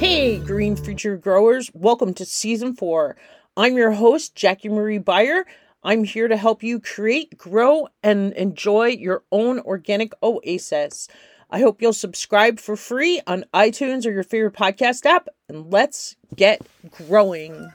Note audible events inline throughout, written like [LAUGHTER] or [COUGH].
Hey, Green Future Growers, welcome to season four. I'm your host, Jackie Marie Beyer. I'm here to help you create, grow, and enjoy your own organic oasis. I hope you'll subscribe for free on iTunes or your favorite podcast app, and let's get growing.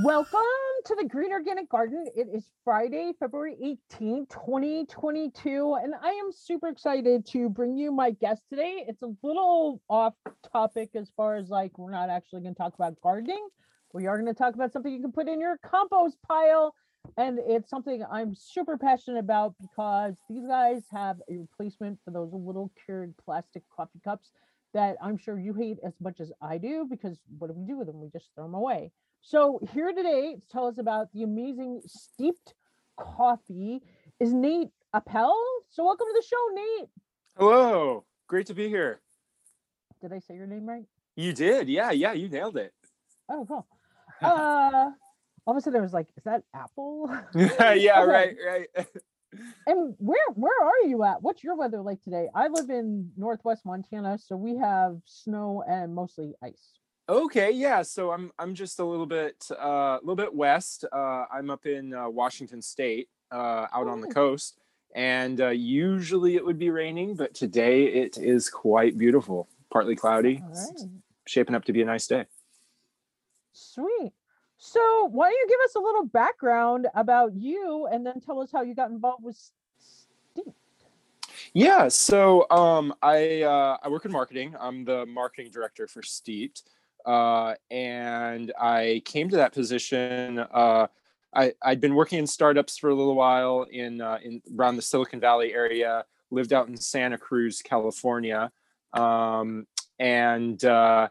Welcome to the Green Organic Garden. It is Friday, February 18, 2022, and I am super excited to bring you my guest today. It's a little off topic as far as like we're not actually going to talk about gardening. We are going to talk about something you can put in your compost pile. And it's something I'm super passionate about because these guys have a replacement for those little Keurig plastic coffee cups that I'm sure you hate as much as I do because what do we do with them? We just throw them away. So here today to tell us about the amazing steeped coffee is Nate Appel. So welcome to the show, Nate. Hello. Great to be here. Did I say your name right? You did. Yeah, yeah, you nailed it. Oh, cool. [LAUGHS] Uh all of a sudden I was like, is that Apple? [LAUGHS] yeah, right, right. [LAUGHS] and where where are you at? What's your weather like today? I live in northwest Montana, so we have snow and mostly ice. Okay, yeah. So I'm I'm just a little bit uh, a little bit west. Uh, I'm up in uh, Washington State, uh, out on the Oh. coast, and uh, usually it would be raining, but today it is quite beautiful. Partly cloudy, right. shaping up to be a nice day. Sweet. So why don't you give us a little background about you and then tell us how you got involved with Steep? Yeah, so um, I uh, I work in marketing. I'm the marketing director for Steeped, uh, and I came to that position. Uh, I I'd been working in startups for a little while in uh, in around the Silicon Valley area. Lived out in Santa Cruz, California, um, and uh,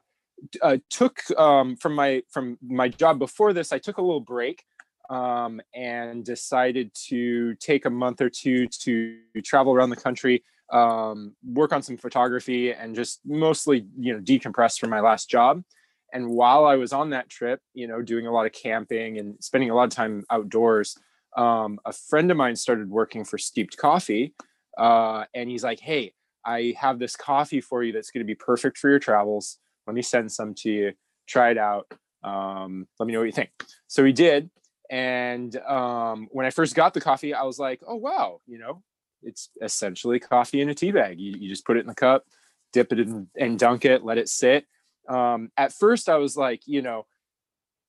uh, took um, from my from my job before this. I took a little break um, and decided to take a month or two to travel around the country, um, work on some photography, and just mostly, you know, decompress from my last job. And while I was on that trip, you know, doing a lot of camping and spending a lot of time outdoors, um, a friend of mine started working for Steeped Coffee, uh, and he's like, "Hey, I have this coffee for you that's going to be perfect for your travels. Let me send some to you. Try it out. Um, let me know what you think." So he did, and um, when I first got the coffee, I was like, "Oh wow, you know, it's essentially coffee in a tea bag. You, you just put it in the cup, dip it in, and dunk it, let it sit." Um, at first, I was like, you know,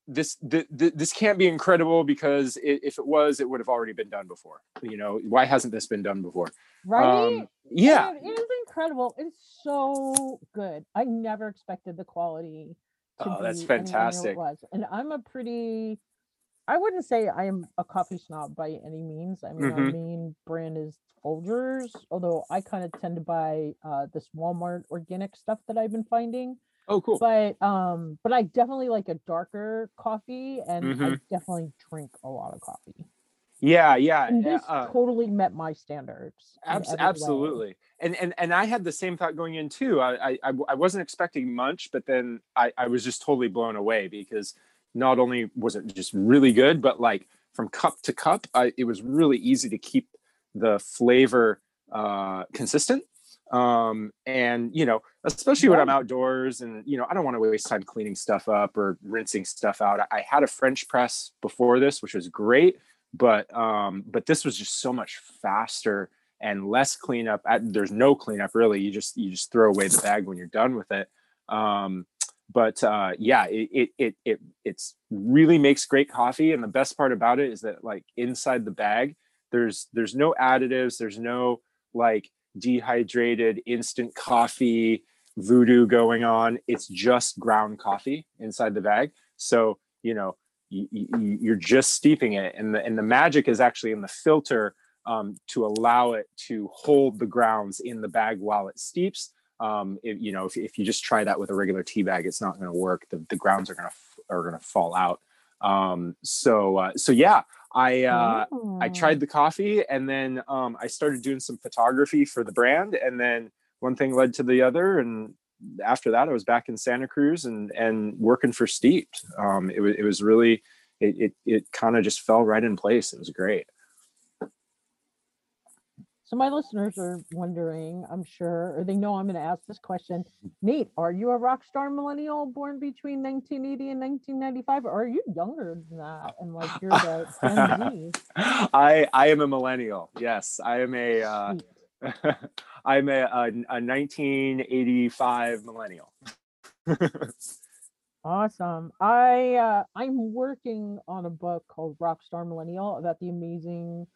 this th- th- this can't be incredible because i if it was, it would have already been done before. You know, why hasn't this been done before? Right? Um, yeah, And it is incredible. It's so good. I never expected the quality to Oh, that's fantastic. It was. And I'm a pretty I wouldn't say I am a coffee snob by any means. I mean, our Mhm. main brand is Folgers, although I kind of tend to buy uh, this Walmart organic stuff that I've been finding. Oh, cool. But um, but I definitely like a darker coffee, and I Mhm. definitely drink a lot of coffee. Yeah, yeah. And this uh, totally met my standards. Abs- every way. absolutely and and and i had the same thought going in too I, I i I wasn't expecting much but then i i was just totally blown away because not only was it just really good but like from cup to cup I, it was really easy to keep the flavor uh consistent um and you know especially when i'm outdoors and you know i don't want to waste time cleaning stuff up or rinsing stuff out. I, had a french press before this which was great but um but this was just so much faster and less cleanup there's no cleanup really. You just you just throw away the bag when you're done with it. Um but uh yeah it it it, it it's really makes great coffee and the best part about it is that like inside the bag there's there's no additives there's no like dehydrated instant coffee voodoo going on. It's just ground coffee inside the bag. So you know you, you, you're just steeping it. And the and the magic is actually in the filter um, to allow it to hold the grounds in the bag while it steeps. Um, if, you know if, if you just try that with a regular tea bag it's not going to work. The, the grounds are going to are going to fall out. Um, so uh, so yeah i uh, I Mm. tried the coffee and then um, I started doing some photography for the brand. And then one thing led to the other. And after that, I was back in Santa Cruz and, and working for Steeped. Um, it, was, it was really, it, it, it kind of just fell right in place. It was great. So my listeners are wondering, I'm sure, or they know I'm going to ask this question. Nate, are you a rock star millennial born between 1980 and 1995, or are you younger than that? And like you're the Gen [LAUGHS] I am a millennial. Yes, I am a. Uh, [LAUGHS] I'm a, a, a 1985 millennial. [LAUGHS] awesome. I uh, I'm working on a book called Rockstar Millennial about the amazing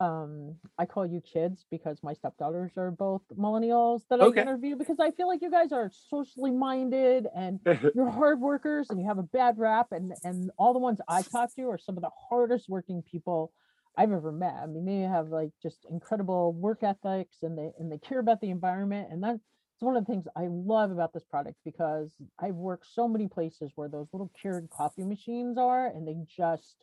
um I call you kids because my stepdaughters are both millennials that okay. I interview because I feel like you guys are socially minded and [LAUGHS] you're hard workers and you have a bad rap and and all the ones I talk to are some of the hardest working people I've ever met. I mean, they have like just incredible work ethics and they and they care about the environment. And that's one of the things I love about this product because I've worked so many places where those little Keurig coffee machines are and they just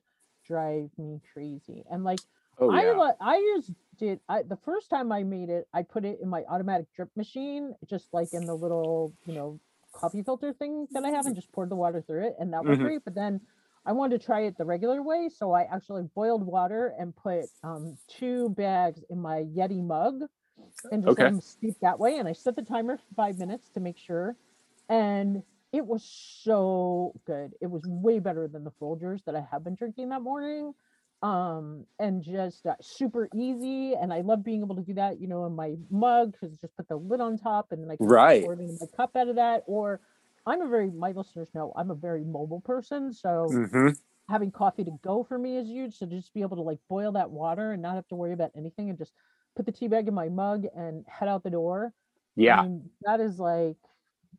drive me crazy. And like oh, yeah. I I used did I the first time I made it, I put it in my automatic drip machine, just like in the little, you know, coffee filter thing that I have and just poured the water through it and that was mm-hmm. great. But then I wanted to try it the regular way, so I actually boiled water and put um, two bags in my Yeti mug and just okay. let them steep that way. And I set the timer for five minutes to make sure. And it was so good. It was way better than the Folgers that I have been drinking that morning. Um, and just uh, super easy. And I love being able to do that, you know, in my mug because just put the lid on top and then I can right. in my cup out of that. Or I'm a very my listeners know I'm a very mobile person, so mm-hmm. having coffee to go for me is huge. So just be able to like boil that water and not have to worry about anything and just put the tea bag in my mug and head out the door. Yeah, I mean, that is like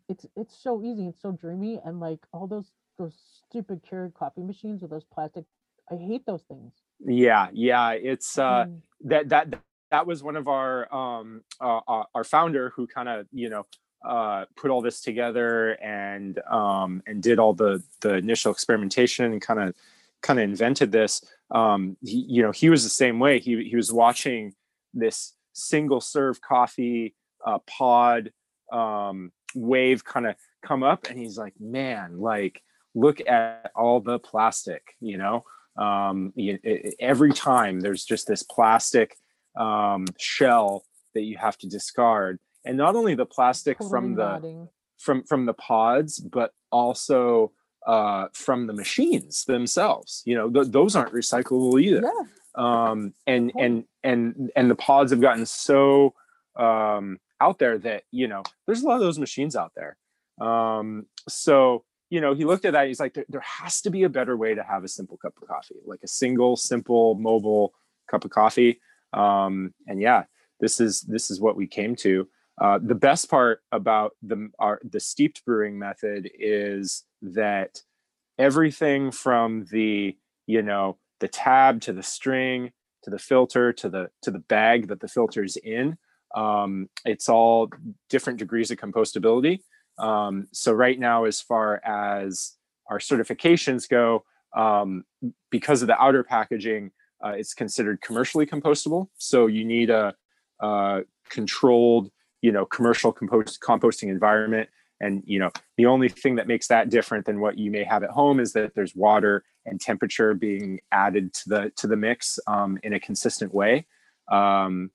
it's it's so easy. It's so dreamy, and like all those those stupid Keurig coffee machines with those plastic. I hate those things. Yeah, yeah, it's uh mm. that that that was one of our um uh, uh our founder who kind of you know uh, put all this together and um, and did all the the initial experimentation and kind of kind of invented this. Um, he, you know, he was the same way. He he was watching this single serve coffee uh, pod um, wave kind of come up, and he's like, man, like look at all the plastic. You know, um, it, it, every time there's just this plastic um, shell that you have to discard. And not only the plastic totally from the from from the pods but also uh, from the machines themselves. You know th- those aren't recyclable either. Yeah. um, and and and and the pods have gotten so um, out there that you know there's a lot of those machines out there. Um, so you know he looked at that he's like there, there has to be a better way to have a simple cup of coffee like a single simple mobile cup of coffee. Um, and yeah this is this is what we came to. Uh, the best part about the our, the steeped brewing method is that everything from the you know the tab to the string to the filter to the to the bag that the filter's in um, it's all different degrees of compostability um, so right now as far as our certifications go um, because of the outer packaging uh, it's considered commercially compostable. So you need a, a controlled you know commercial compost composting environment. And you know the only thing that makes that different than what you may have at home is that there's water and temperature being added to the to the mix um, in a consistent way. Um,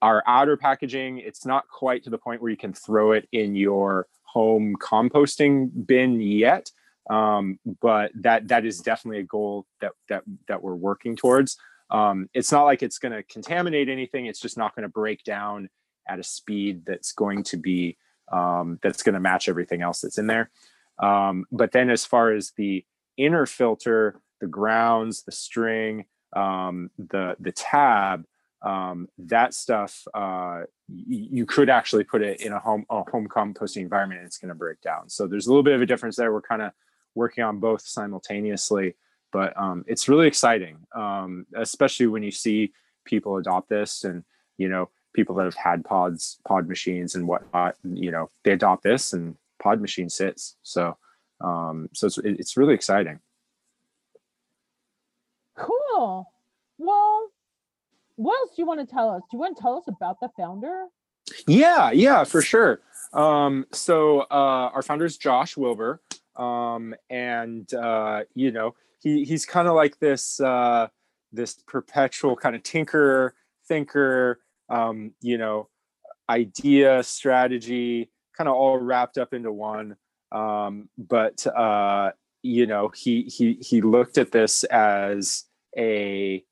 our outer packaging it's not quite to the point where you can throw it in your home composting bin yet. Um, but that that is definitely a goal that that that we're working towards. Um, it's not like it's going to contaminate anything. It's just not going to break down at a speed that's going to be um, that's going to match everything else that's in there. Um, but then as far as the inner filter, the grounds, the string, um, the the tab, um, that stuff uh, you could actually put it in a home a home composting environment and it's going to break down. So there's a little bit of a difference there. We're kind of working on both simultaneously, but um, it's really exciting, um, especially when you see people adopt this and you know people that have had pods, pod machines and whatnot, you know, they adopt this and pod machine sits. So, um, so it's, it's really exciting. Cool. Well, what else do you want to tell us? Do you want to tell us about the founder? Yeah, yeah, for sure. Um, so uh, our founder is Josh Wilbur, um, and uh, you know he he's kind of like this uh, this perpetual kind of tinker thinker um, you know, idea, strategy, kind of all wrapped up into one. Um, but uh, you know, he he he looked at this as a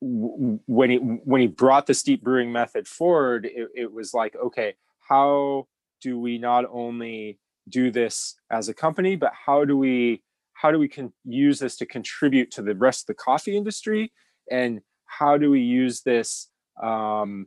when he when he brought the steep brewing method forward, it, it was like, okay, how do we not only do this as a company, but how do we how do we can use this to contribute to the rest of the coffee industry, and how do we use this um,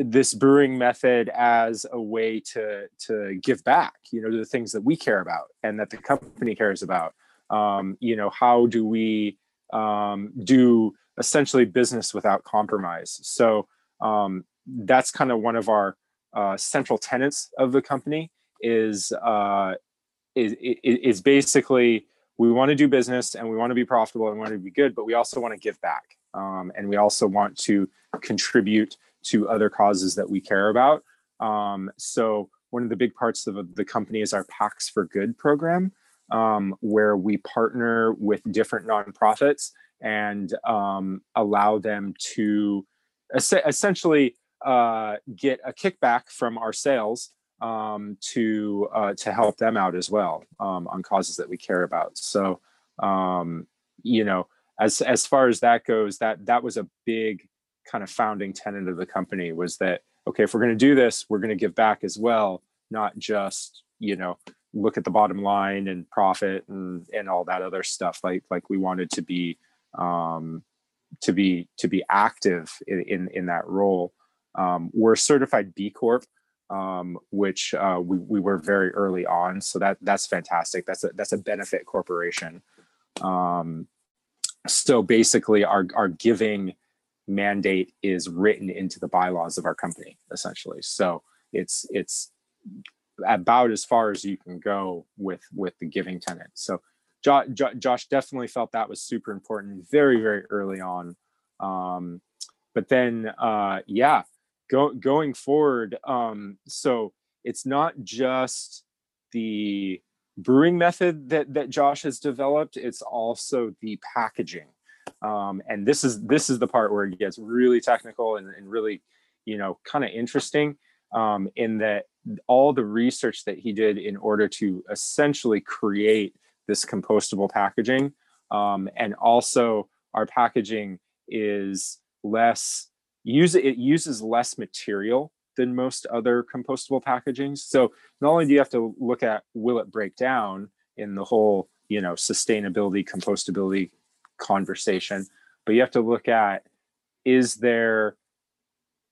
this brewing method as a way to to give back, you know, to the things that we care about and that the company cares about. Um, you know, how do we um, do essentially business without compromise? So um, that's kind of one of our uh, central tenets of the company is, uh, is is basically we want to do business and we want to be profitable and we want to be good, but we also want to give back um, and we also want to contribute to other causes that we care about. Um, so one of the big parts of the company is our Packs for Good program, um, where we partner with different nonprofits and um, allow them to es- essentially uh, get a kickback from our sales um, to uh, to help them out as well um, on causes that we care about. So, um, you know, as as far as that goes, that that was a big kind of founding tenet of the company was that okay, if we're going to do this, we're going to give back as well, not just you know look at the bottom line and profit and and all that other stuff. Like like we wanted to be um, to be to be active in in, in that role. Um, we're certified B Corp, um, which uh, we we were very early on, so that that's fantastic. That's a that's a benefit corporation. Um, so basically, our our giving mandate is written into the bylaws of our company, essentially. So it's it's about as far as you can go with with the giving tenant. So Josh, Josh definitely felt that was super important very very early on. Um, but then uh, yeah, go, going forward, um, so it's not just the brewing method that that Josh has developed; it's also the packaging. Um, and this is this is the part where it gets really technical and, and really, you know, kind of interesting. Um, in that all the research that he did in order to essentially create this compostable packaging, um, and also our packaging is less use it uses less material than most other compostable packagings. So not only do you have to look at will it break down in the whole you know sustainability compostability conversation, but you have to look at is there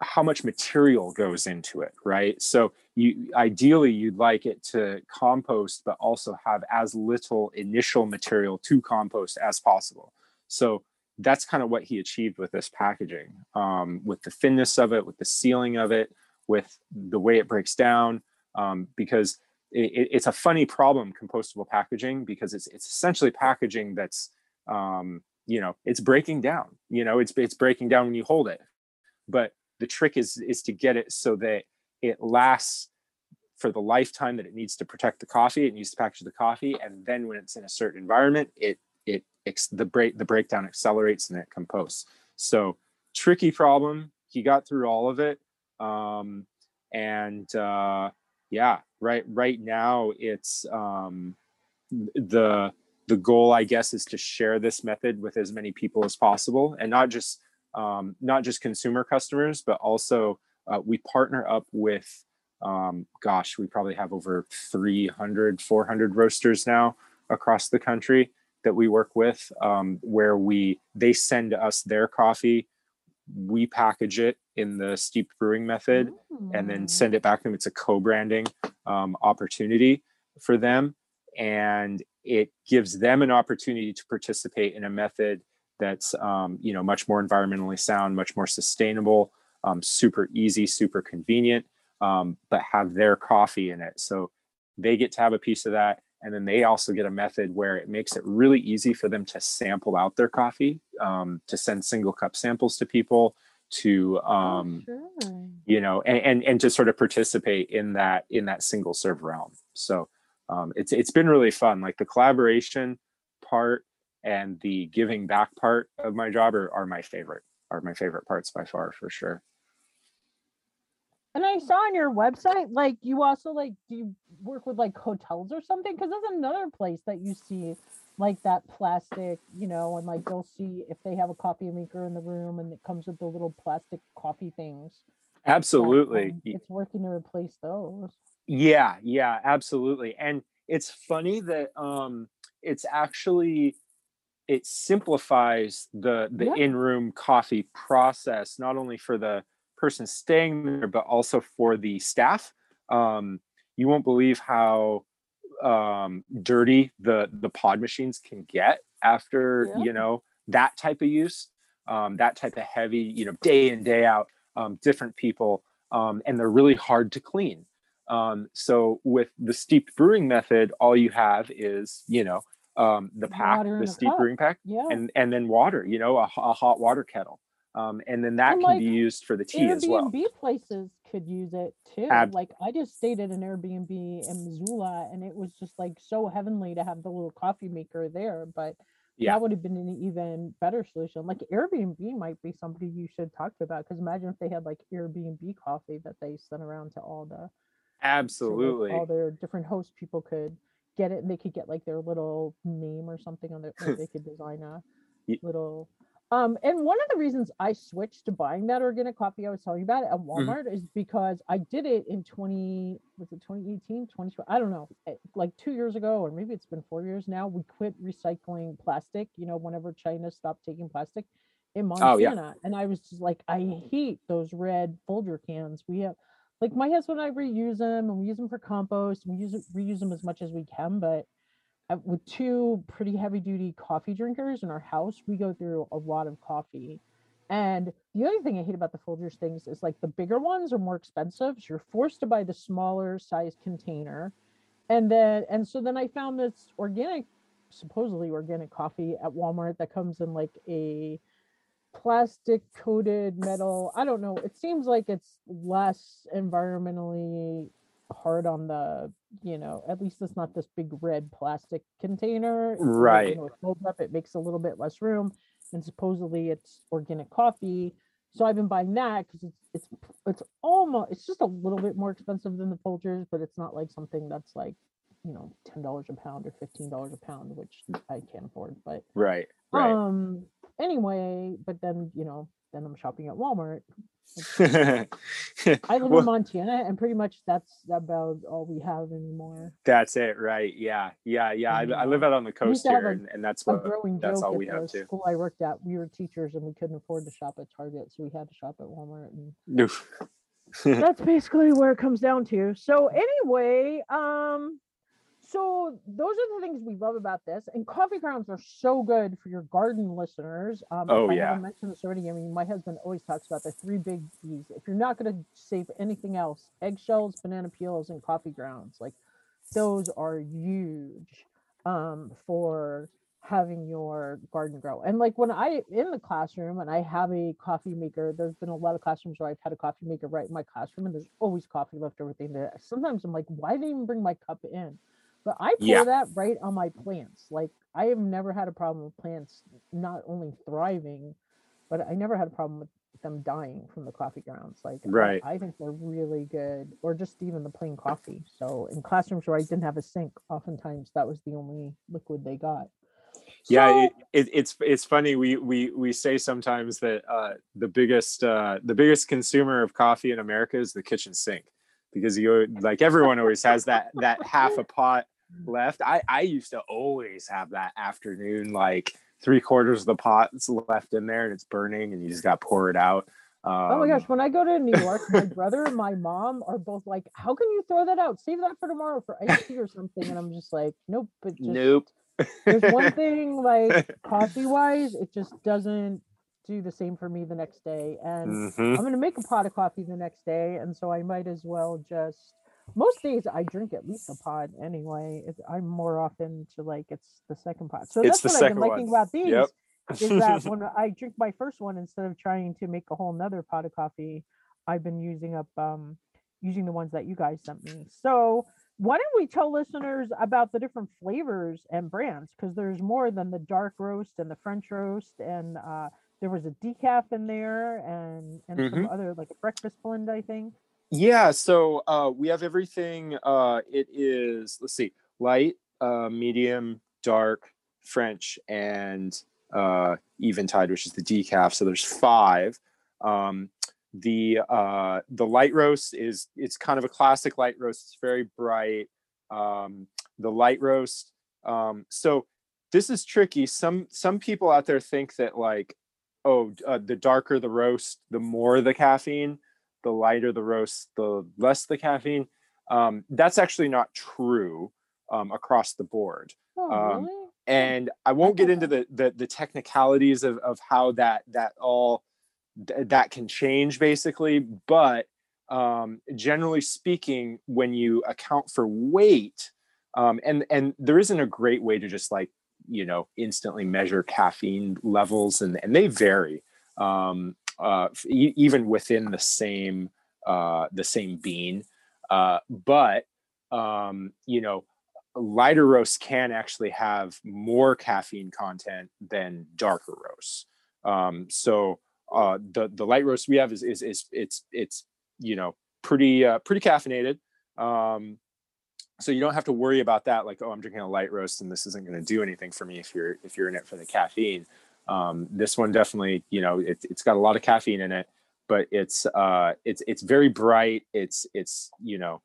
how much material goes into it, right? So you ideally you'd like it to compost, but also have as little initial material to compost as possible. So that's kind of what he achieved with this packaging, um, with the thinness of it, with the sealing of it, with the way it breaks down, um, because it, it's a funny problem, compostable packaging, because it's it's essentially packaging that's um, you know it's breaking down you know it's it's breaking down when you hold it but the trick is is to get it so that it lasts for the lifetime that it needs to protect the coffee it needs to package the coffee and then when it's in a certain environment it it the break the breakdown accelerates and it composts. So tricky problem. He got through all of it um, and uh, yeah right right now it's um, the the goal i guess is to share this method with as many people as possible and not just um, not just consumer customers but also uh, we partner up with um, gosh we probably have over 300 400 roasters now across the country that we work with um, where we they send us their coffee we package it in the steep brewing method Ooh. and then send it back to them it's a co-branding um, opportunity for them and it gives them an opportunity to participate in a method that's um, you know much more environmentally sound much more sustainable um, super easy super convenient um, but have their coffee in it so they get to have a piece of that and then they also get a method where it makes it really easy for them to sample out their coffee um, to send single cup samples to people to oh, um, sure. you know and, and and to sort of participate in that in that single serve realm so um, it's it's been really fun. Like the collaboration part and the giving back part of my job are, are my favorite. are my favorite parts by far for sure. And I saw on your website, like you also like do you work with like hotels or something? Because that's another place that you see like that plastic, you know, and like you'll see if they have a coffee maker in the room and it comes with the little plastic coffee things. Absolutely. um, it's working to replace those. Yeah, yeah, absolutely. And it's funny that um it's actually it simplifies the the Yeah. in-room coffee process not only for the person staying there but also for the staff. Um you won't believe how um dirty the the pod machines can get after, Yeah. you know, that type of use. Um that type of heavy, you know, day in day out um different people um and they're really hard to clean. Um, so with the steeped brewing method, all you have is, you know, um, the pack, the steep brewing pack, Yeah. and and then water, you know, a, a hot water kettle, um, and then that And, can like, be used for the tea as well. Airbnb places could use it too. Ab- like I just stayed at an Airbnb in Missoula and it was just like so heavenly to have the little coffee maker there. But Yeah. that would have been an even better solution. Like Airbnb might be somebody you should talk to about because imagine if they had like Airbnb coffee that they sent around to all the so, Absolutely, all their different host people could get it and they could get like their little name or something on their like they [LAUGHS] could design a little um and one of the reasons i switched to buying that organic coffee i was telling you about at Mm-hmm. walmart is because i did it in 20 was it 2018 2012 i don't know eh, like two years ago or maybe it's been four years now we quit recycling plastic you know whenever china stopped taking plastic in Oh, yeah. montana and i was just like i hate those red Folgers cans we have like my husband and I reuse them and we use them for compost. We use reuse them as much as we can, but uh, with two pretty heavy duty coffee drinkers in our house, we go through a lot of coffee. And the other thing I hate about the Folgers things is like the bigger ones are more expensive. So you're forced to buy the smaller size container. And then, and so then I found this organic, supposedly organic coffee at Walmart that comes in like a plastic coated metal. I don't know. It seems like it's less environmentally hard on the, you know, at least it's not this big red plastic container. It's like, Right. You know, it folds up, it makes a little bit less room. And supposedly it's organic coffee. So I've been buying that because it's it's it's almost it's just a little bit more expensive than the Folgers, but it's not like something that's like, you know, ten dollars a pound or fifteen dollars a pound, which I can't afford. But right, right. um. Anyway, but then you know, then I'm shopping at Walmart. [LAUGHS] I live Well, in Montana, and pretty much that's about all we have anymore. that's it, right? Yeah, yeah, yeah. I, I live out on the coast here, a- and, and that's what. growing that's all we have, too. school I worked at. We were teachers, and we couldn't afford to shop at Target, so we had to shop at Walmart. And [LAUGHS] that's basically where it comes down to. So anyway, um, so those are the things we love about this, and coffee grounds are so good for your garden listeners. Um, Oh, I yeah. haven't mentioned this already. I mean, my husband always talks about the three big B's. If you're not going to save anything else, eggshells, banana peels, and coffee grounds, like those are huge um, for having your garden grow. And like when I in the classroom and I have a coffee maker, there's been a lot of classrooms where I've had a coffee maker right in my classroom and there's always coffee left over thing there. Sometimes I'm like, why didn't I even bring my cup in? But I pour Yeah. that right on my plants. Like I have never had a problem with plants not only thriving, but I never had a problem with them dying from the coffee grounds. Like I- Right. I, think they're really good, or just even the plain coffee. So in classrooms where I didn't have a sink, oftentimes that was the only liquid they got. yeah it, it, it's it's funny we we we say sometimes that uh the biggest uh the biggest consumer of coffee in america is the kitchen sink because you like everyone always has that that half a pot left i i used to always have that afternoon like three quarters of the pot's left in there and it's burning and you just got to pour it out um, Oh my gosh, when I go to New York, my [LAUGHS] brother and my mom are both like, How can you throw that out? Save that for tomorrow for iced tea or something. And I'm just like, Nope, but just nope there's one [LAUGHS] thing like coffee wise, it just doesn't do the same for me the next day. And Mhm. I'm gonna make a pot of coffee the next day, and so I might as well just most days I drink at least a pot anyway. It, I'm more often to like it's the second pot. So It's that's what I've been liking one. about these Yep. is that [LAUGHS] when I drink my first one, instead of trying to make a whole nother pot of coffee, I've been using up um using the ones that you guys sent me. So why don't we tell listeners about the different flavors and brands? Because there's more than the dark roast and the French roast and uh there was a decaf in there and and some Mhm. other like a breakfast blend, I think. Yeah, so uh, we have everything. Uh, it is let's see, light, uh, medium, dark, French, and uh, Eventide, which is the decaf. So there's five. Um, the uh, the light roast is it's kind of a classic light roast. It's very bright. Um, the light roast. Um, so this is tricky. Some some people out there think that like, oh, uh, the darker the roast, the more the caffeine the lighter the roast, the less the caffeine. Um, that's actually not true um, across the board. Oh, Um, really? And I won't get into the the, the technicalities of, of how that that all th- that can change basically, but um, generally speaking, when you account for weight, um, and and there isn't a great way to just like you know instantly measure caffeine levels, and and they vary. Um, uh, e- even within the same uh, the same bean. Uh, but um, you know, lighter roasts can actually have more caffeine content than darker roasts. Um, so uh, the the light roast we have is is, is it's it's you know pretty uh, pretty caffeinated. So you don't have to worry about that like oh i'm drinking a light roast and this isn't going to do anything for me if you're if you're in it for the caffeine. Um, this one definitely you know it, it's got a lot of caffeine in it but it's uh it's it's very bright it's it's you know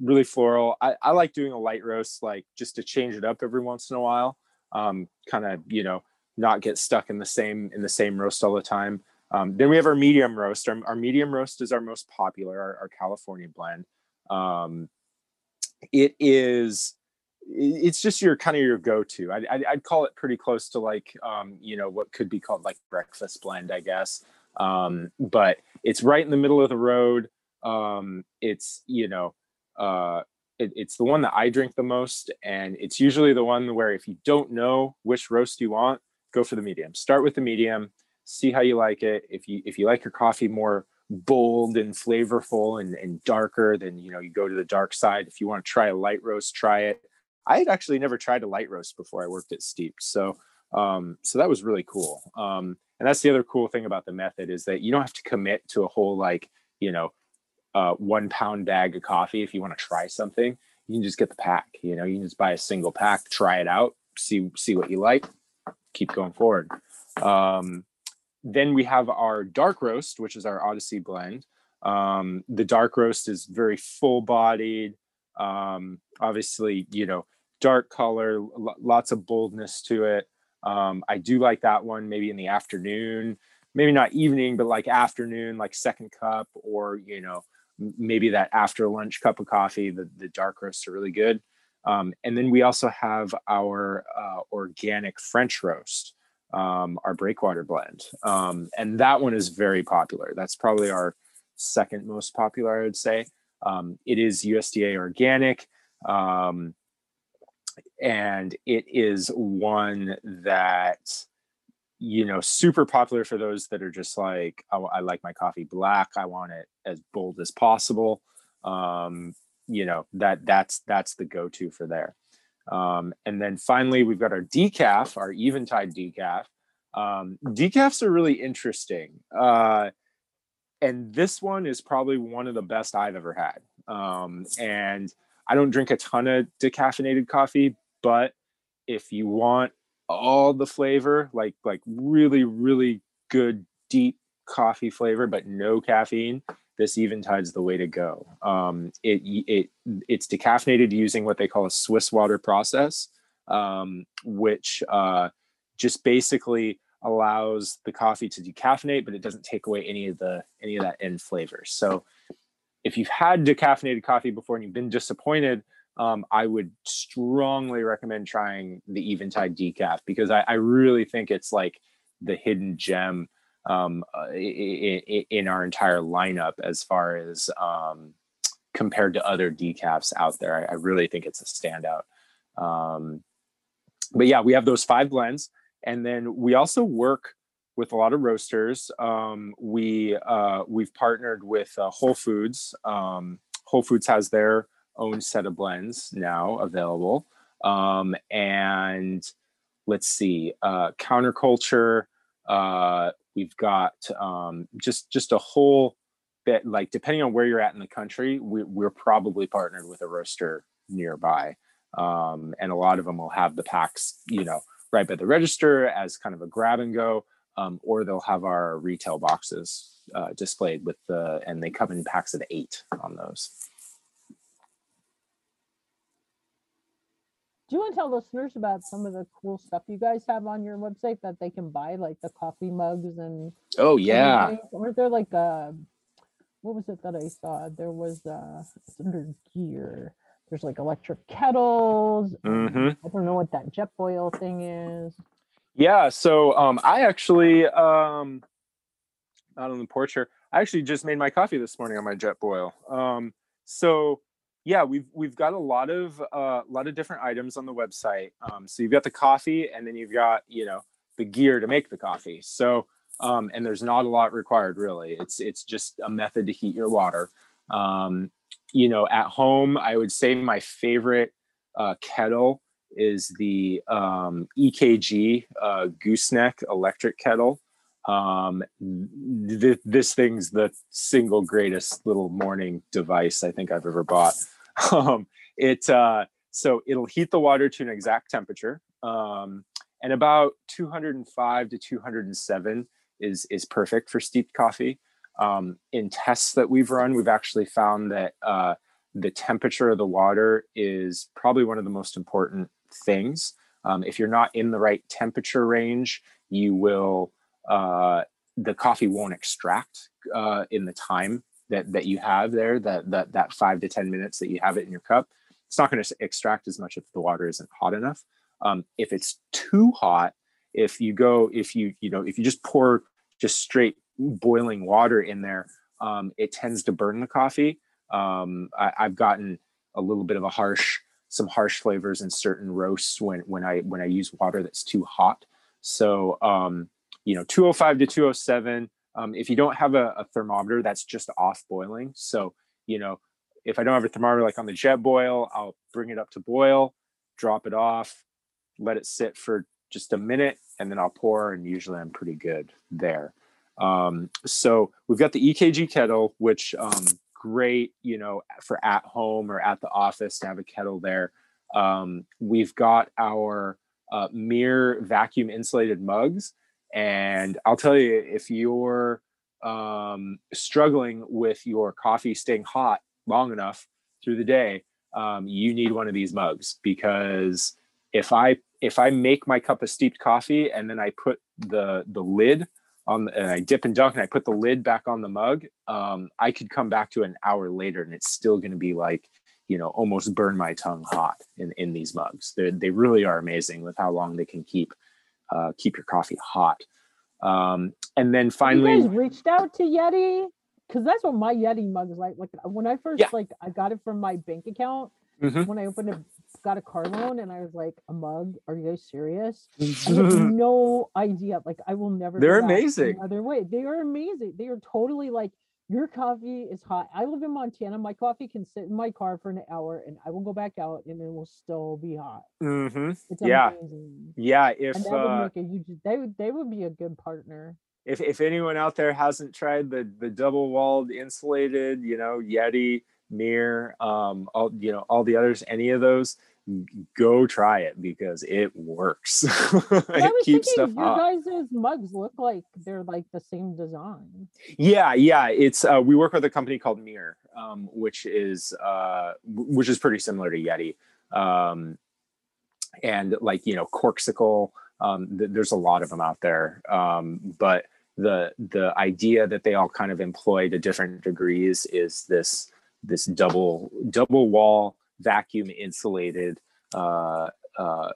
really floral. I, I like doing a light roast like just to change it up every once in a while um kind of you know not get stuck in the same in the same roast all the time. Um, then we have our medium roast. Our, our medium roast is our most popular our, our california blend. Um, it is it's just your kind of your go-to. I'd, I'd, I'd call it pretty close to like um, you know what could be called like breakfast blend i guess. Um, but it's right in the middle of the road. Um, it's you know uh, it, it's the one that i drink the most and it's usually the one where if you don't know which roast you want go for the medium. Start with the medium see how you like it. If you if you like your coffee more bold and flavorful and, and darker then you know you go to the dark side. If you want to try a light roast try it. I had actually never tried a light roast before. I worked at Steep, so um so that was really cool. Um and that's the other cool thing about the method is that you don't have to commit to a whole like you know uh one pound bag of coffee if you want to try something. You can just get the pack you know you can just buy a single pack try it out see see what you like keep going forward. Um then we have our dark roast, which is our Odyssey blend. Um, the dark roast is very full bodied. Um, obviously, you know, dark color, l- lots of boldness to it. Um, I do like that one maybe in the afternoon, maybe not evening, but like afternoon, like second cup, or, you know, maybe that after lunch cup of coffee. The, the dark roasts are really good. Um, and then we also have our uh, organic French roast um, our breakwater blend. Um, and that one is very popular. That's probably our second most popular, I would say. Um, it is USDA organic. Um, and it is one that, you know, super popular for those that are just like, I, I like my coffee black. I want it as bold as possible. Um, you know, that that's, that's the go-to for there. Um, and then finally, we've got our decaf, our Eventide decaf. Um, decafs are really interesting. Uh, and this one is probably one of the best I've ever had. Um, and I don't drink a ton of decaffeinated coffee, but if you want all the flavor, like like really really good deep coffee flavor, but no caffeine, this Eventide's the way to go. Um, it it it's decaffeinated using what they call a Swiss water process, um, which uh, just basically allows the coffee to decaffeinate, but it doesn't take away any of the any of that end flavor. So if you've had decaffeinated coffee before and you've been disappointed, um, I would strongly recommend trying the Eventide decaf because I, I really think it's like the hidden gem um, uh, in, in, our entire lineup as far as um, compared to other decafs out there. I, I really think it's a standout. Um, but yeah, we have those five blends, and then we also work with a lot of roasters. Um, we uh, we've partnered with uh, Whole Foods. Um, Whole Foods has their own set of blends now available, um, and let's see, uh, Counterculture. Uh, we've got um, just just a whole bit like depending on where you're at in the country we, we're probably partnered with a roaster nearby um, and a lot of them will have the packs you know right by the register as kind of a grab and go um, or they'll have our retail boxes uh, displayed with the and they come in packs of eight on those Do you want to tell listeners about some of the cool stuff you guys have on your website that they can buy, like the coffee mugs and? oh yeah? Weren't there like uh what was it that I saw? There was uh it's under gear. There's like electric kettles. Mhm. I don't know what that Jetboil thing is. Yeah, so um, I actually um, out on the porch here. I actually just made my coffee this morning on my Jetboil. Um, so yeah, we've we've got a lot of a uh, lot of different items on the website. Um, so you've got the coffee, and then you've got you know the gear to make the coffee. So um, and there's not a lot required really. It's it's just a method to heat your water. Um, you know, at home, I would say my favorite uh, kettle is the um, EKG uh, gooseneck electric kettle. Um, th- this thing's the single greatest little morning device I think I've ever bought. [LAUGHS] Um, it uh, so it'll heat the water to an exact temperature, um, and about 205 to 207 is is perfect for steeped coffee. Um, in tests that we've run, we've actually found that uh, the temperature of the water is probably one of the most important things. Um, if you're not in the right temperature range, you will uh, the coffee won't extract uh, in the time that that you have there. That that that five to ten minutes that you have it in your cup, it's not going to extract as much if the water isn't hot enough. Um, if it's too hot, if you go if you you know if you just pour just straight boiling water in there, um, it tends to burn the coffee. Um, I, I've gotten a little bit of a harsh some harsh flavors in certain roasts when when I when I use water that's too hot. So um, you know, 205 to 207. Um, if you don't have a, a thermometer, that's just off boiling. So you know, if I don't have a thermometer like on the Jetboil, I'll bring it up to boil, drop it off, let it sit for just a minute, and then I'll pour. And usually, I'm pretty good there. Um, so we've got the EKG kettle, which um, great, you know, for at home or at the office to have a kettle there. Um, we've got our uh, MiiR vacuum insulated mugs, and I'll tell you if you're um, struggling with your coffee staying hot long enough through the day, um, you need one of these mugs because if I if I make my cup of steeped coffee and then I put the the lid on and I dip and dunk and I put the lid back on the mug, um, I could come back to an hour later and it's still going to be like, you know, almost burn my tongue hot in, in these mugs. They they really are amazing with how long they can keep uh, keep your coffee hot. Um, and then finally, you guys reached out to Yeti because that's what my Yeti mug is like. Like when I first Yeah. like I got it from my bank account Mhm. when I opened it, got a car loan, and I was like, a mug? Are you guys serious? [LAUGHS] No idea. Like I will never. They're amazing. Another way, they are amazing. They are totally like your coffee is hot. I live in Montana. My coffee can sit in my car for an hour, and I will go back out, and it will still be hot. Mm-hmm. It's Yeah. amazing. yeah, if And that uh, would make a huge. They would. They would be a good partner. if if anyone out there hasn't tried the the double walled insulated, you know, Yeti, MiiR, um, all you know, all the others, any of those, go try it because it works. [LAUGHS] But I was keeps thinking stuff your guys' mugs look like they're like the same design. Yeah, yeah. It's uh, we work with a company called MiiR, um, which is uh, which is pretty similar to Yeti, um, and like you know Corkcicle. Um, th- there's a lot of them out there, um, but the the idea that they all kind of employ to different degrees is this this double double wall vacuum insulated uh, uh,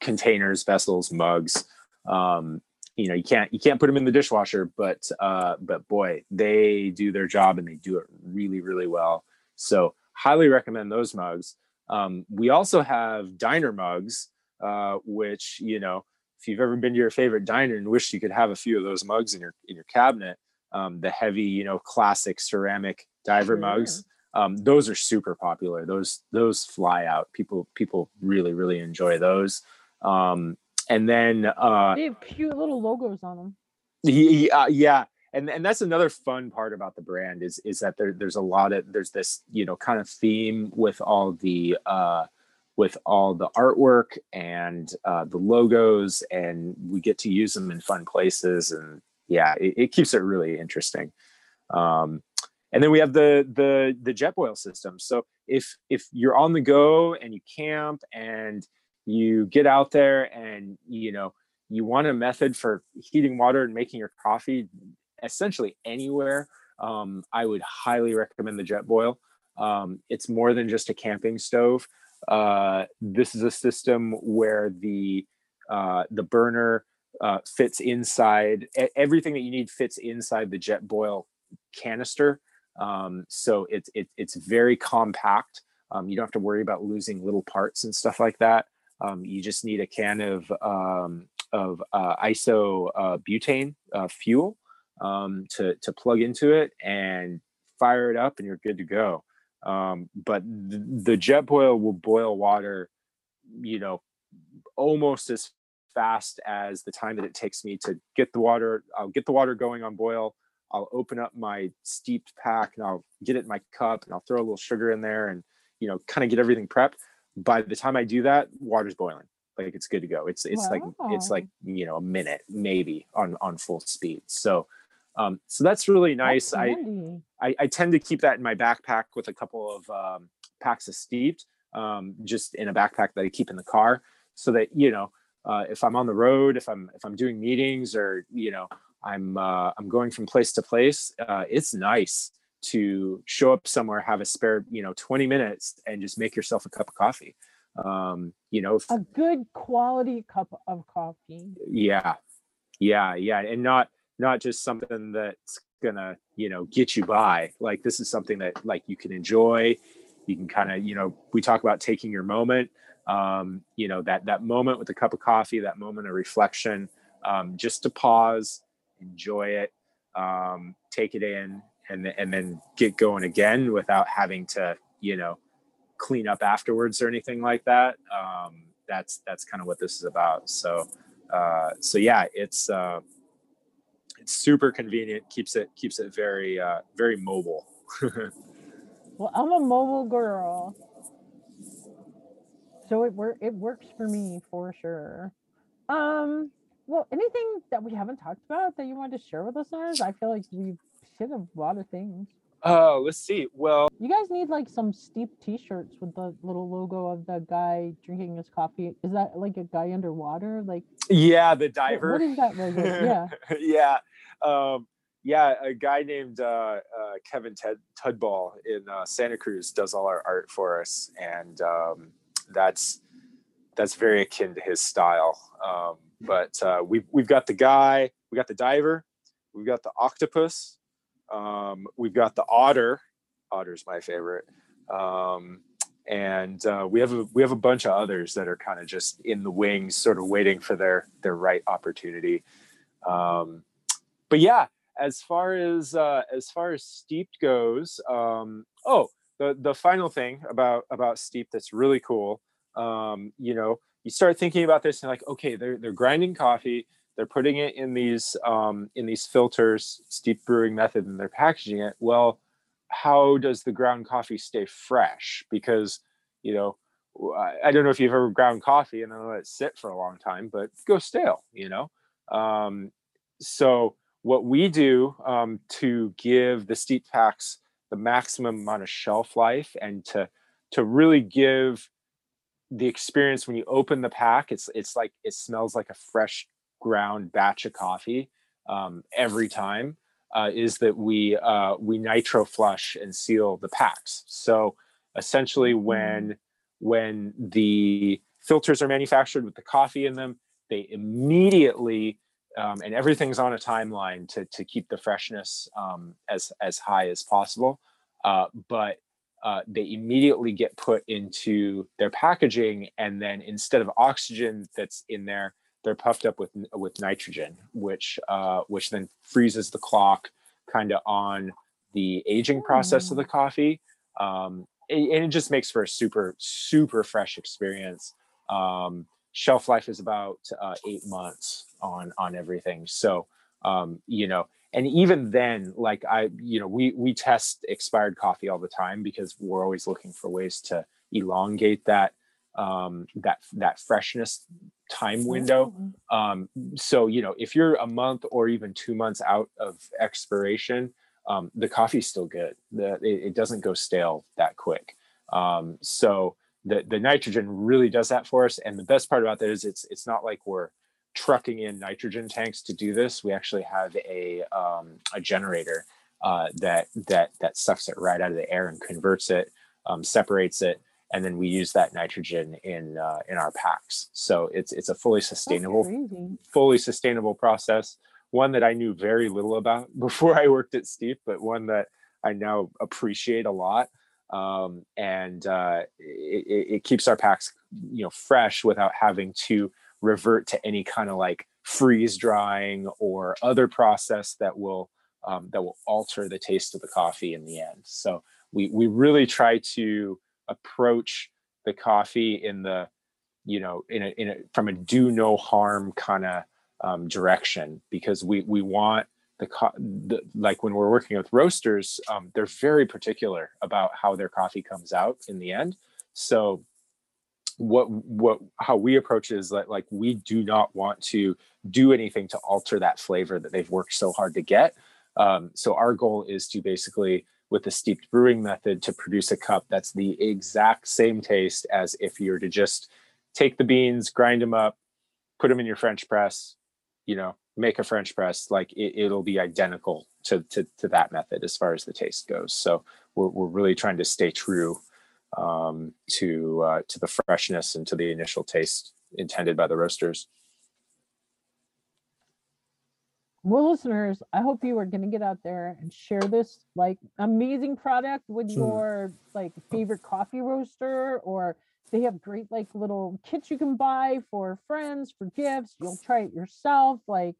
containers, vessels, mugs. Um, you know you can't you can't put them in the dishwasher but uh but boy they do their job and they do it really really well. So highly recommend those mugs. Um we also have diner mugs uh which you know if you've ever been to your favorite diner and wish you could have a few of those mugs in your in your cabinet um the heavy you know classic ceramic diver mugs um those are super popular those those fly out people people really really enjoy those um and then uh They have cute little logos on them. Yeah, yeah, and and that's another fun part about the brand is is that there there's a lot of there's this you know kind of theme with all the uh with all the artwork and uh, the logos, and we get to use them in fun places, and yeah, it, it keeps it really interesting. Um, and then we have the the the Jetboil system. So if if you're on the go and you camp and you get out there and you know you want a method for heating water and making your coffee essentially anywhere, um, I would highly recommend the Jetboil. Um, it's more than just a camping stove. Uh, this is a system where the uh, the burner uh, fits inside everything that you need fits inside the Jetboil canister. Um, so it's it, it's very compact. Um, you don't have to worry about losing little parts and stuff like that. Um, you just need a can of um, of uh, iso uh, butane uh, fuel um, to to plug into it and fire it up, and you're good to go. Um, but th- the Jetboil will boil water, you know, almost as fast as the time that it takes me to get the water. I'll get the water going on boil. I'll open up my steeped pack and I'll get it in my cup and I'll throw a little sugar in there and you know kind of get everything prepped. By the time I do that, water's boiling. Like it's good to go. It's it's wow. like it's like you know a minute maybe on on full speed. So um, so that's really nice. That's I, I, I tend to keep that in my backpack with a couple of um, packs of steeped, um, just in a backpack that I keep in the car, so that you know uh, if I'm on the road, if I'm if I'm doing meetings or you know I'm uh, I'm going from place to place, uh, it's nice to show up somewhere, have a spare you know 20 minutes, and just make yourself a cup of coffee. Um, you know, a good quality cup of coffee. Yeah, yeah, yeah, and not not just something that's gonna you know get you by like this is something that like you can enjoy you can kind of you know we talk about taking your moment um you know that that moment with a cup of coffee that moment of reflection um just to pause enjoy it um take it in and and then get going again without having to you know clean up afterwards or anything like that. Um that's that's kind of what this is about. So uh so yeah it's uh it's super convenient keeps it keeps it very uh very mobile. [LAUGHS] Well i'm a mobile girl. So it work it works for me for sure. Um well anything that we haven't talked about that you wanted to share with listeners i feel like we've hit a lot of things Oh, uh, let's see. Well, you guys need like some steep T-shirts with the little logo of the guy drinking his coffee. Is that like a guy underwater? Like, yeah, the diver. What, what is that logo? [LAUGHS] Yeah, yeah um, yeah, a guy named uh, uh, Kevin Ted- Tudball in uh, Santa Cruz does all our art for us, and um, that's that's very akin to his style. Um, but uh, we've we've got the guy, we got the diver, we've got the octopus, um, we've got the otter. Otter's my favorite, um, and uh, we have a we have a bunch of others that are kind of just in the wings, sort of waiting for their their right opportunity. Um, but yeah, as far as uh, as far as steeped goes, um, oh, the the final thing about about steep that's really cool. Um, you know, you start thinking about this and like, okay, they're they're grinding coffee, they're putting it in these um, in these filters, steep brewing method, and they're packaging it. Well, how does the ground coffee stay fresh? Because you know, I don't know if you've ever ground coffee and then let it sit for a long time, but go stale. You know, um, so what we do um, to give the steep packs the maximum amount of shelf life and to to really give the experience when you open the pack it's it's like it smells like a fresh ground batch of coffee um, every time uh, is that we uh, we nitro flush and seal the packs so essentially mm. when when the filters are manufactured with the coffee in them they immediately um, and everything's on a timeline to to keep the freshness um, as as high as possible. Uh, but uh, they immediately get put into their packaging, and then instead of oxygen that's in there, they're puffed up with with nitrogen, which uh, which then freezes the clock kind of on the aging process of the mm. coffee, um, and it just makes for a super super fresh experience. Um, shelf life is about uh, eight months on on everything. So um, you know and even then like i you know we we test expired coffee all the time because we're always looking for ways to elongate that um, that that freshness time window. Oh, um, so you know if you're a month or even two months out of expiration um, the coffee's still good. The, it, it doesn't go stale that quick. Um, so the, the nitrogen really does that for us. And the best part about that is it's it's not like we're trucking in nitrogen tanks to do this we actually have a um, a generator uh, that that that sucks it right out of the air and converts it um, separates it and then we use that nitrogen in uh, in our packs. So it's it's a fully sustainable fully sustainable process. One that i knew very little about [LAUGHS] before i worked at steep but one that i now appreciate a lot um, and uh, it, it it keeps our packs you know fresh without having to revert to any kind of like freeze drying or other process that will um, that will alter the taste of the coffee in the end. So we we really try to approach the coffee in the you know in a, in a from a do no harm kind of um, direction because we we want the, co- the like when we're working with roasters um, they're very particular about how their coffee comes out in the end. So what what how we approach it is that like we do not want to do anything to alter that flavor that they've worked so hard to get. Um, so our goal is to basically with the steeped brewing method to produce a cup that's the exact same taste as if you were to just take the beans grind them up put them in your french press you know make a french press like it, it'll be identical to, to to that method as far as the taste goes. So we're, we're really trying to stay true um, to uh, to the freshness and to the initial taste intended by the roasters Well, listeners, I hope you are going to get out there and share this like amazing product with Hmm. your like favorite coffee roaster, or they have great like little kits you can buy for friends for gifts. You'll try it yourself. Like,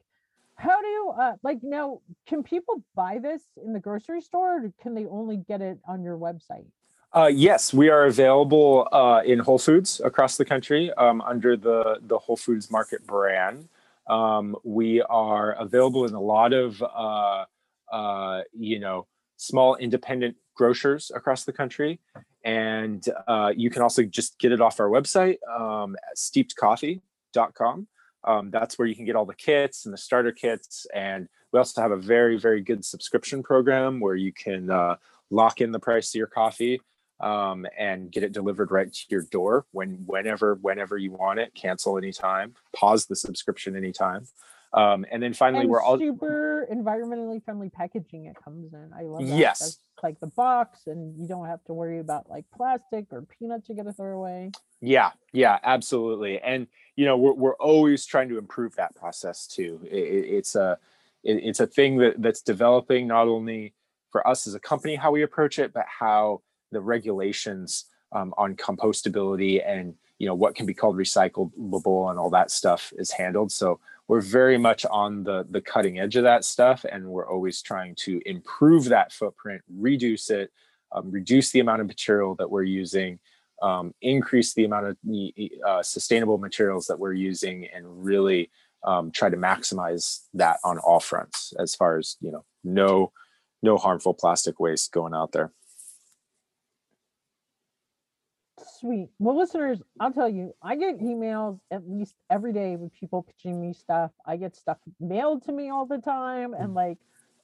how do you uh, like now? Can people buy this in the grocery store, or can they only get it on your website? Uh, yes, we are available uh, in Whole Foods across the country um, under the the Whole Foods Market brand. Um, we are available in a lot of uh, uh, you know small independent grocers across the country, and uh, you can also just get it off our website um, steepedcoffee.com. Um, that's where you can get all the kits and the starter kits, and we also have a very very good subscription program where you can uh, lock in the price of your coffee um, and get it delivered right to your door when whenever whenever you want it cancel anytime pause the subscription anytime um, and then finally and we're all super environmentally friendly packaging it comes in. I love that. Yes. That's like the box, and you don't have to worry about like plastic or peanuts you got to throw away. yeah yeah absolutely and you know we're, we're always trying to improve that process too it, it- it's a it, it's a thing that that's developing not only for us as a company how we approach it but how the regulations um, on compostability and you know what can be called recyclable and all that stuff is handled. So we're very much on the the cutting edge of that stuff and we're always trying to improve that footprint reduce it um, reduce the amount of material that we're using um, increase the amount of uh, sustainable materials that we're using and really um, try to maximize that on all fronts as far as you know no no harmful plastic waste going out there Sweet. Well, listeners, I'll tell you, I get emails at least every day with people pitching me stuff. I get stuff mailed to me all the time. And like,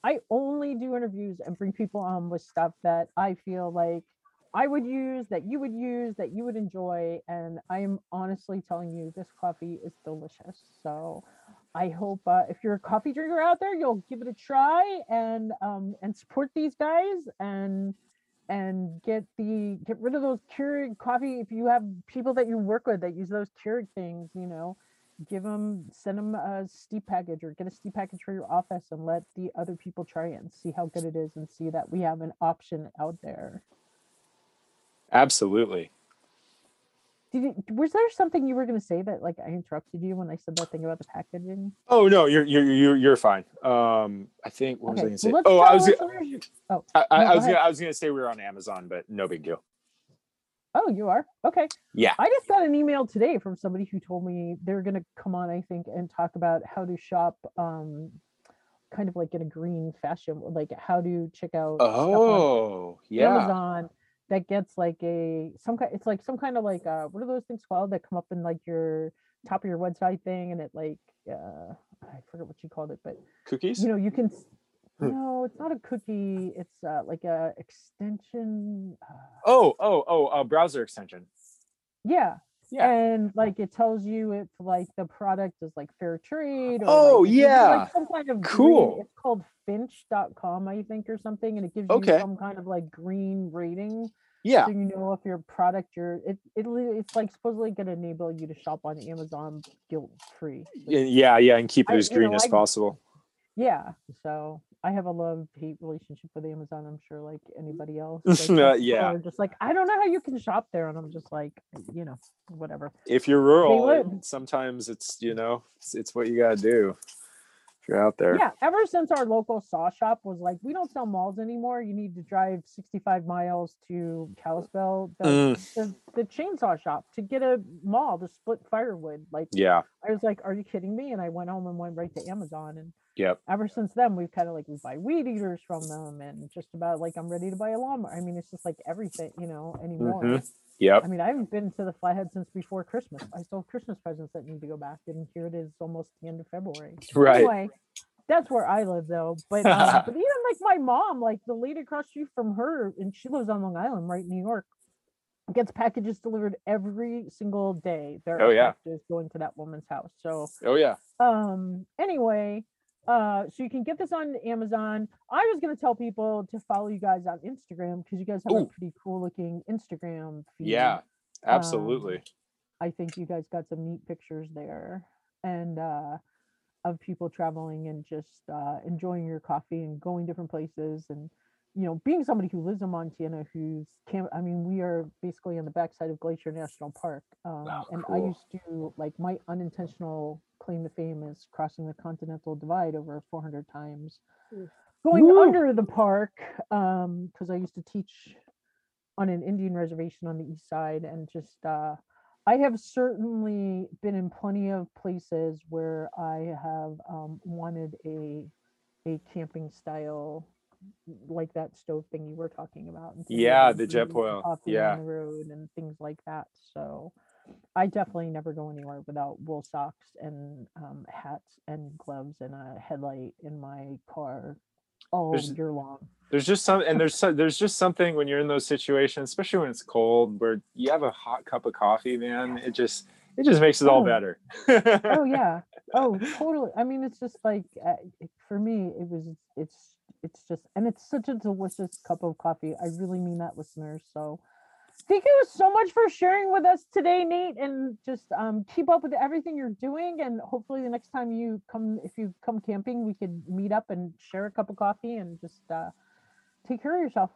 I only do interviews and bring people on with stuff that I feel like I would use, that you would use, that you would enjoy. And I'm honestly telling you, this coffee is delicious. So I hope uh, if you're a coffee drinker out there, you'll give it a try and um, and support these guys and and get the get rid of those Keurig coffee. If you have people that you work with that use those Keurig things, you know, give them send them a steep package or get a steep package for your office and let the other people try it and see how good it is and see that we have an option out there. absolutely Did you, was there something you were going to say that like I interrupted you when I said that thing about the packaging? oh no you're you're you're, you're fine um i think what was i Okay, gonna say let's oh i was gonna- Oh, I, I, No, I go was gonna. I was gonna say we were on Amazon, but no big deal. oh, you are okay. Yeah. I just got an email today from somebody who told me they're going to come on, I think, and talk about how to shop um, kind of like in a green fashion, like how to check out Oh, yeah. Amazon that gets like a some kind. It's like some kind of like uh, what are those things called that come up in like your top of your website thing, and it like uh, I forget what you called it, but Cookies? you know you can. Hmm. No, it's not a cookie. It's uh, like a extension. Uh, oh, oh, oh, a browser extension. yeah, Yeah. and like it tells you if like the product is like fair trade. Or, Oh, like, it gives you, yeah. like some kind of green- Cool. it's called Finch.com, I think, or something, and it gives Okay. you some kind of like green rating. Yeah. so you know if your product your it, it it's like supposedly going to enable you to shop on amazon guilt free Y- Yeah, yeah, and keep it I- as green know, as I- possible. yeah so i have a love hate relationship with amazon i'm sure like anybody else Uh, [LAUGHS] Like, people yeah. just like i don't know how you can shop there and i'm just like you know whatever If you're rural, sometimes it's, you know, it's, it's what you got to do if you're out there. yeah ever since our local saw shop was like we don't sell mauls anymore you need to drive 65 miles to Kalispell the, Mm. the, the chainsaw shop to get a maul to split firewood like Yeah. I was like, "Are you kidding me?" And I went home and went right to Amazon. And Yep. ever since then, we've kind of like we buy weed eaters from them, and just about like I'm ready to buy a lawnmower. I mean, it's just like everything, you know, anymore. Mhm. Yep. I mean, I haven't been to the Flathead since before Christmas. I still have Christmas presents that need to go back, and here it is, almost the end of February. Right. Anyway, that's where I live, though. But um, [LAUGHS] but even like my mom, like the lady across street from her, and she lives on Long Island, right in New York, gets packages delivered every single day. There Oh, yeah. packages going to that woman's house. So Oh, yeah. um anyway uh so you can get this on amazon i was going to tell people to follow you guys on instagram because you guys have a pretty cool looking instagram feed. Yeah. Absolutely. Um, i think you guys got some neat pictures there and uh of people traveling and just uh enjoying your coffee and going different places and you know being somebody who lives in montana who's camp i mean we are basically on the backside of glacier national park um, Oh, and i used to like my unintentional claim to fame is crossing the continental divide over 400 times Mm. going Woo. under the park um because i used to teach on an indian reservation on the east side and just uh i have certainly been in plenty of places where i have um, wanted a a camping style like that stove thing you were talking about and Yeah, the Jetboil, yeah. on the road and things like that so I definitely never go anywhere without wool socks and um, hats and gloves and a headlight in my car all There's- year long. There's just some, and there's so, there's just something when you're in those situations, especially when it's cold, where you have a hot cup of coffee, man. It just it just makes it all Oh. better. oh [LAUGHS] yeah, oh totally. I mean, it's just like uh, for me, it was it's it's just and it's such a delicious cup of coffee. I really mean that, listeners. So. Thank you so much for sharing with us today, Nate, and just um, keep up with everything you're doing. And hopefully, the next time you come, if you come camping, we could meet up and share a cup of coffee and just uh, take care of yourself.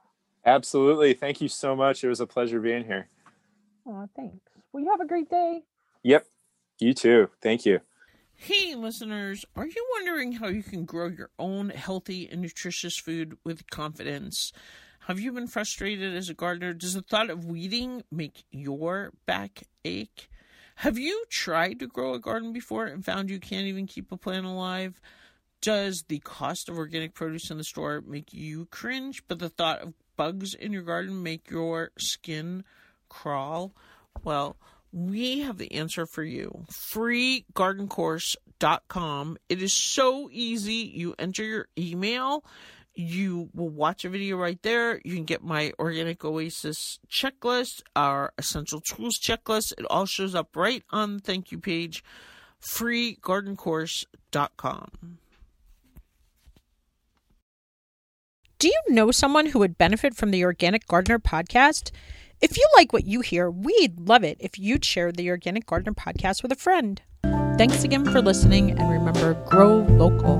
Absolutely. Thank you so much. It was a pleasure being here. Aw, thanks. Well, you have a great day. Yep. You too. Thank you. Hey, listeners, are you wondering how you can grow your own healthy and nutritious food with confidence? Have you been frustrated as a gardener? Does the thought of weeding make your back ache? Have you tried to grow a garden before and found you can't even keep a plant alive? Does the cost of organic produce in the store make you cringe, but the thought of bugs in your garden make your skin crawl? Well, we have the answer for you. Freegardencourse.com. It is so easy. You enter your email, you will watch a video right there. You can get my Organic Oasis checklist, our essential tools checklist. It all shows up right on the thank you page. Freegardencourse.com. Do you know someone who would benefit from the Organic Gardener podcast? If you like what you hear, we'd love it if you'd share the Organic Gardener podcast with a friend. Thanks again for listening, and remember grow local.